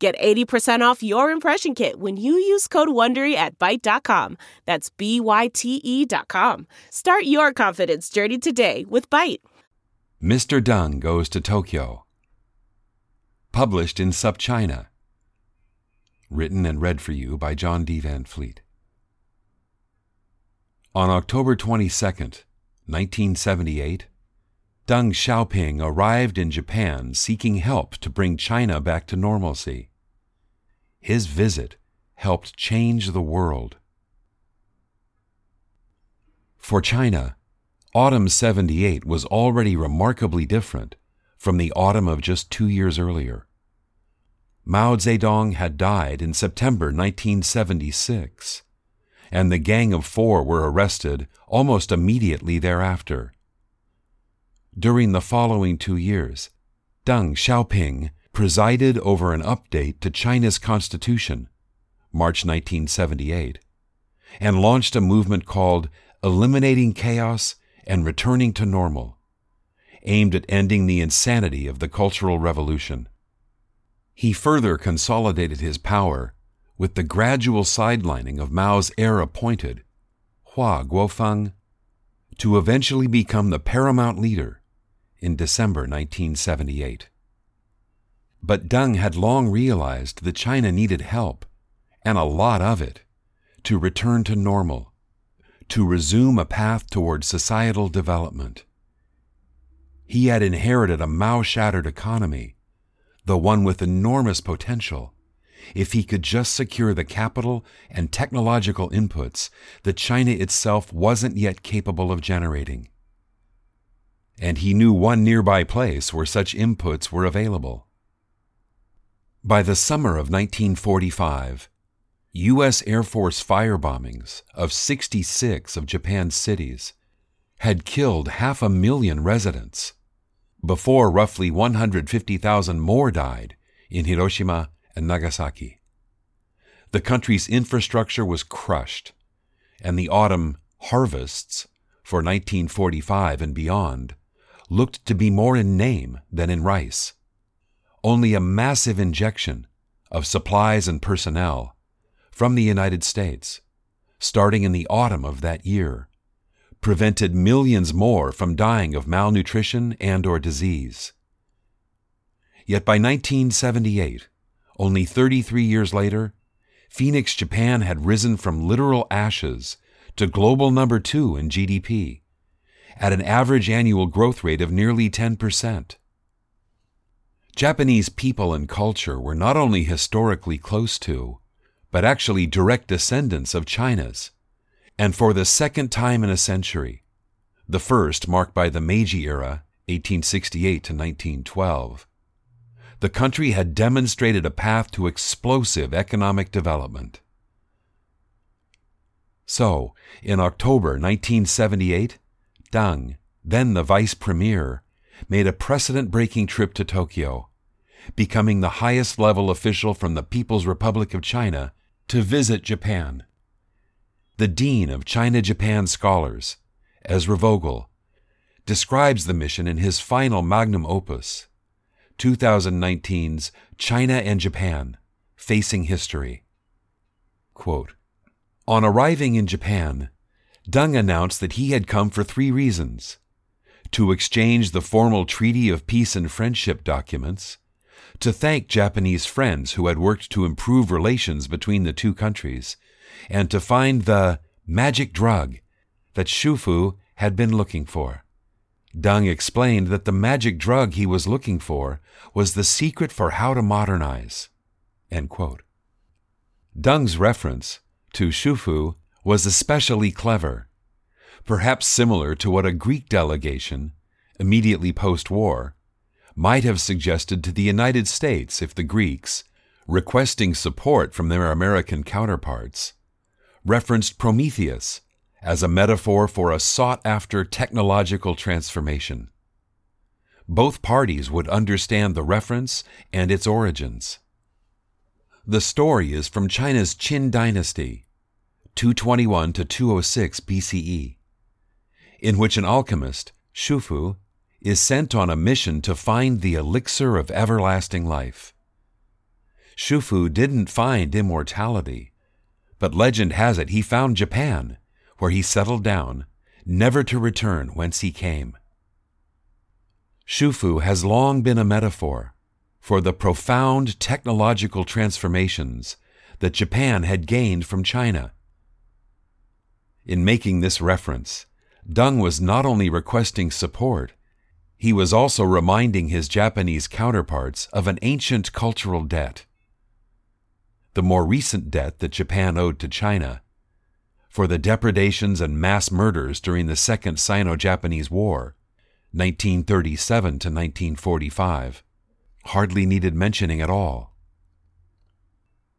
Get 80% off your impression kit when you use code WONDERY at Byte.com. That's B-Y-T-E dot com. Start your confidence journey today with Byte. Mr. Deng Goes to Tokyo. Published in SupChina. Written and read for you by John D. Van Fleet. On October 22nd, 1978, Deng Xiaoping arrived in Japan seeking help to bring China back to normalcy. His visit helped change the world. For China, autumn 78 was already remarkably different from the autumn of just two years earlier. Mao Zedong had died in September 1976, and the Gang of Four were arrested almost immediately thereafter. During the following two years, Deng Xiaoping presided over an update to China's constitution, March 1978, and launched a movement called Eliminating Chaos and Returning to Normal, aimed at ending the insanity of the Cultural Revolution. He further consolidated his power with the gradual sidelining of Mao's heir appointed, Hua Guofeng, to eventually become the paramount leader in December 1978. But Deng had long realized that China needed help, and a lot of it, to return to normal, to resume a path toward societal development. He had inherited a Mao shattered economy, the one with enormous potential, if he could just secure the capital and technological inputs that China itself wasn't yet capable of generating. And he knew one nearby place where such inputs were available. By the summer of 1945, U.S. Air Force firebombings of 66 of Japan's cities had killed half a million residents, before roughly 150,000 more died in Hiroshima and Nagasaki. The country's infrastructure was crushed, and the autumn harvests for 1945 and beyond looked to be more in name than in rice only a massive injection of supplies and personnel from the United States, starting in the autumn of that year, prevented millions more from dying of malnutrition and or disease. Yet by 1978, only 33 years later, Phoenix, Japan had risen from literal ashes to global number 2 in GDP at an average annual growth rate of nearly 10%. Japanese people and culture were not only historically close to, but actually direct descendants of China's. And for the second time in a century, the first marked by the Meiji era, 1868 to 1912, the country had demonstrated a path to explosive economic development. So, in October 1978, Deng, then the vice premier, made a precedent breaking trip to Tokyo, becoming the highest level official from the People's Republic of China to visit Japan. The Dean of China Japan Scholars, Ezra Vogel, describes the mission in his final magnum opus, 2019's China and Japan Facing History. Quote, On arriving in Japan, Deng announced that he had come for three reasons to exchange the formal Treaty of Peace and Friendship documents, to thank Japanese friends who had worked to improve relations between the two countries, and to find the magic drug that Xu Fu had been looking for. Deng explained that the magic drug he was looking for was the secret for how to modernize. Deng's reference to Xu Fu was especially clever perhaps similar to what a Greek delegation, immediately post war, might have suggested to the United States if the Greeks, requesting support from their American counterparts, referenced Prometheus as a metaphor for a sought after technological transformation. Both parties would understand the reference and its origins. The story is from China's Qin dynasty, 221 to 206 BCE, in which an alchemist, Xu Fu, is sent on a mission to find the elixir of everlasting life. Xu Fu didn't find immortality, but legend has it he found Japan, where he settled down, never to return whence he came. Xu Fu has long been a metaphor for the profound technological transformations that Japan had gained from China. In making this reference, Deng was not only requesting support, he was also reminding his Japanese counterparts of an ancient cultural debt. The more recent debt that Japan owed to China for the depredations and mass murders during the Second Sino Japanese War, 1937 to 1945, hardly needed mentioning at all.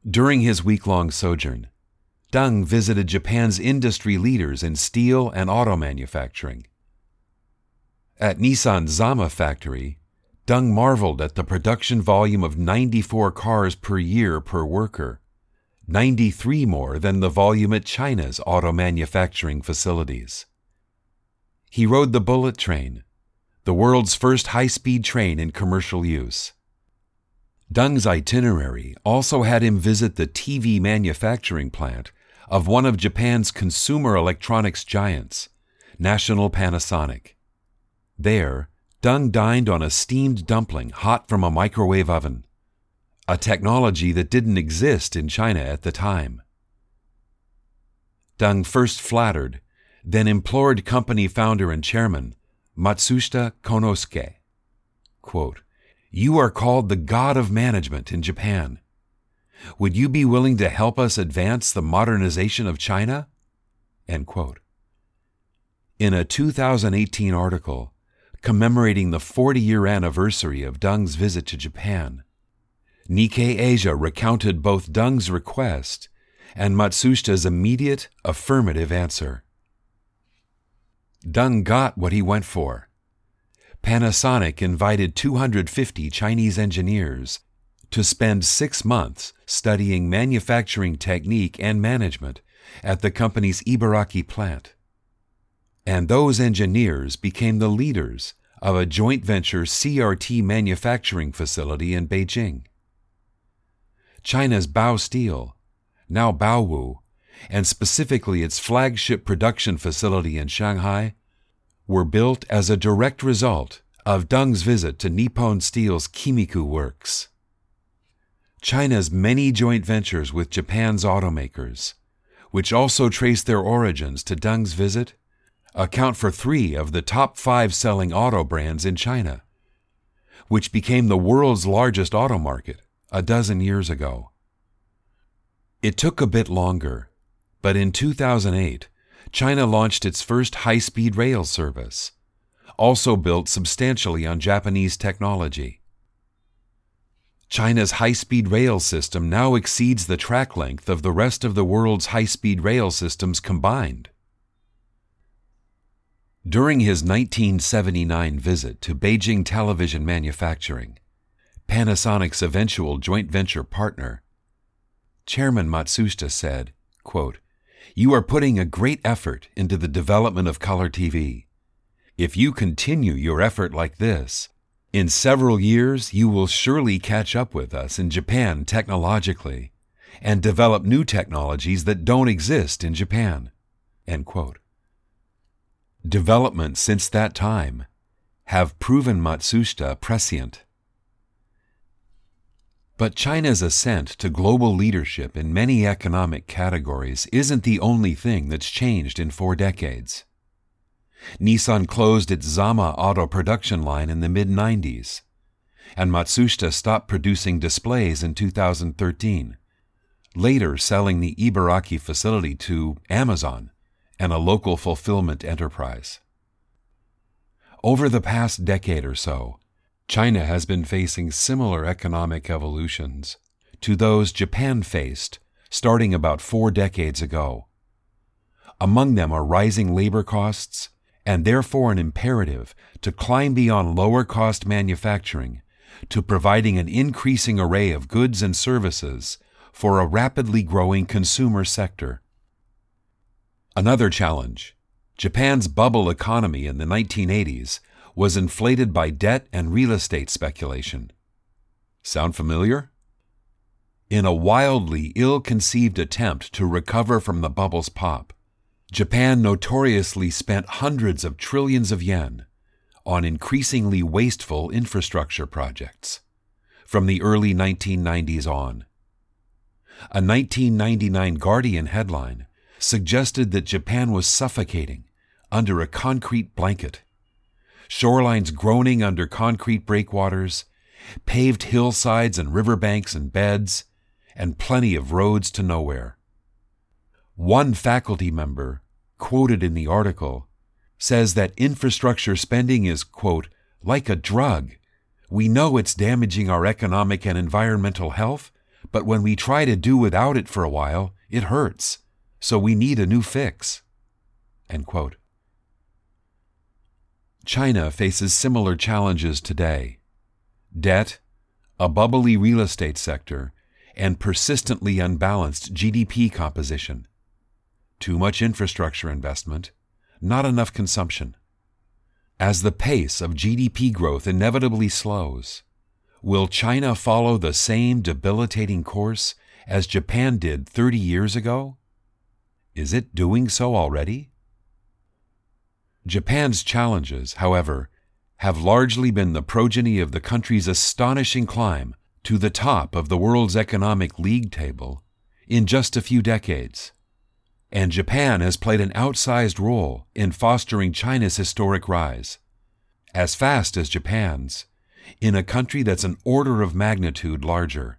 During his week long sojourn, Deng visited Japan's industry leaders in steel and auto manufacturing. At Nissan's Zama factory, Deng marveled at the production volume of 94 cars per year per worker, 93 more than the volume at China's auto manufacturing facilities. He rode the bullet train, the world's first high speed train in commercial use. Deng's itinerary also had him visit the TV manufacturing plant of one of Japan's consumer electronics giants, National Panasonic. There, Deng dined on a steamed dumpling hot from a microwave oven, a technology that didn't exist in China at the time. Deng first flattered, then implored company founder and chairman Matsushita Konosuke. Quote, you are called the god of management in Japan. Would you be willing to help us advance the modernization of China? In a 2018 article commemorating the 40 year anniversary of Deng's visit to Japan, Nikkei Asia recounted both Deng's request and Matsushita's immediate affirmative answer. Deng got what he went for. Panasonic invited 250 Chinese engineers to spend six months studying manufacturing technique and management at the company's Ibaraki plant. And those engineers became the leaders of a joint venture CRT manufacturing facility in Beijing. China's Bao Steel, now Baowu, and specifically its flagship production facility in Shanghai, were built as a direct result of Deng's visit to Nippon Steel's Kimitsu works. China's many joint ventures with Japan's automakers, which also trace their origins to Deng's visit, account for three of the top five selling auto brands in China, which became the world's largest auto market a dozen years ago. It took a bit longer, but in 2008, China launched its first high speed rail service, also built substantially on Japanese technology. China's high speed rail system now exceeds the track length of the rest of the world's high speed rail systems combined. During his 1979 visit to Beijing Television Manufacturing, Panasonic's eventual joint venture partner, Chairman Matsushita said, quote, You are putting a great effort into the development of color TV. If you continue your effort like this, in several years, you will surely catch up with us in Japan technologically and develop new technologies that don't exist in Japan. Developments since that time have proven Matsushita prescient. But China's ascent to global leadership in many economic categories isn't the only thing that's changed in four decades. Nissan closed its Zama auto production line in the mid 90s, and Matsushita stopped producing displays in 2013, later selling the Ibaraki facility to Amazon and a local fulfillment enterprise. Over the past decade or so, China has been facing similar economic evolutions to those Japan faced starting about four decades ago. Among them are rising labor costs, and therefore an imperative to climb beyond lower cost manufacturing to providing an increasing array of goods and services for a rapidly growing consumer sector. Another challenge Japan's bubble economy in the 1980s was inflated by debt and real estate speculation. Sound familiar? In a wildly ill conceived attempt to recover from the bubble's pop, Japan notoriously spent hundreds of trillions of yen on increasingly wasteful infrastructure projects from the early 1990s on. A 1999 Guardian headline suggested that Japan was suffocating under a concrete blanket. Shorelines groaning under concrete breakwaters, paved hillsides and riverbanks and beds, and plenty of roads to nowhere. One faculty member, quoted in the article, says that infrastructure spending is, quote, like a drug. We know it's damaging our economic and environmental health, but when we try to do without it for a while, it hurts. So we need a new fix. China faces similar challenges today debt, a bubbly real estate sector, and persistently unbalanced GDP composition too much infrastructure investment, not enough consumption. As the pace of GDP growth inevitably slows, will China follow the same debilitating course as Japan did 30 years ago? Is it doing so already? Japan's challenges, however, have largely been the progeny of the country's astonishing climb to the top of the world's economic league table in just a few decades and Japan has played an outsized role in fostering China's historic rise. As fast as Japan's, in a country that's an order of magnitude larger.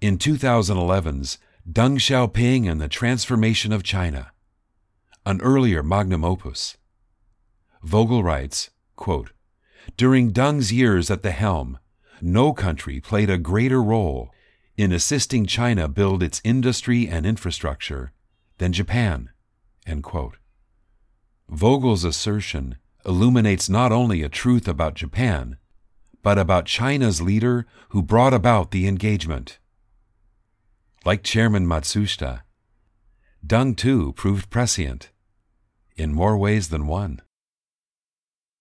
In 2011's Deng Xiaoping and the Transformation of China, an earlier magnum opus. Vogel writes, quote, During Deng's years at the helm, no country played a greater role in assisting China build its industry and infrastructure than Japan. Vogel's assertion illuminates not only a truth about Japan, but about China's leader who brought about the engagement. Like Chairman Matsushita, Deng too proved prescient, in more ways than one.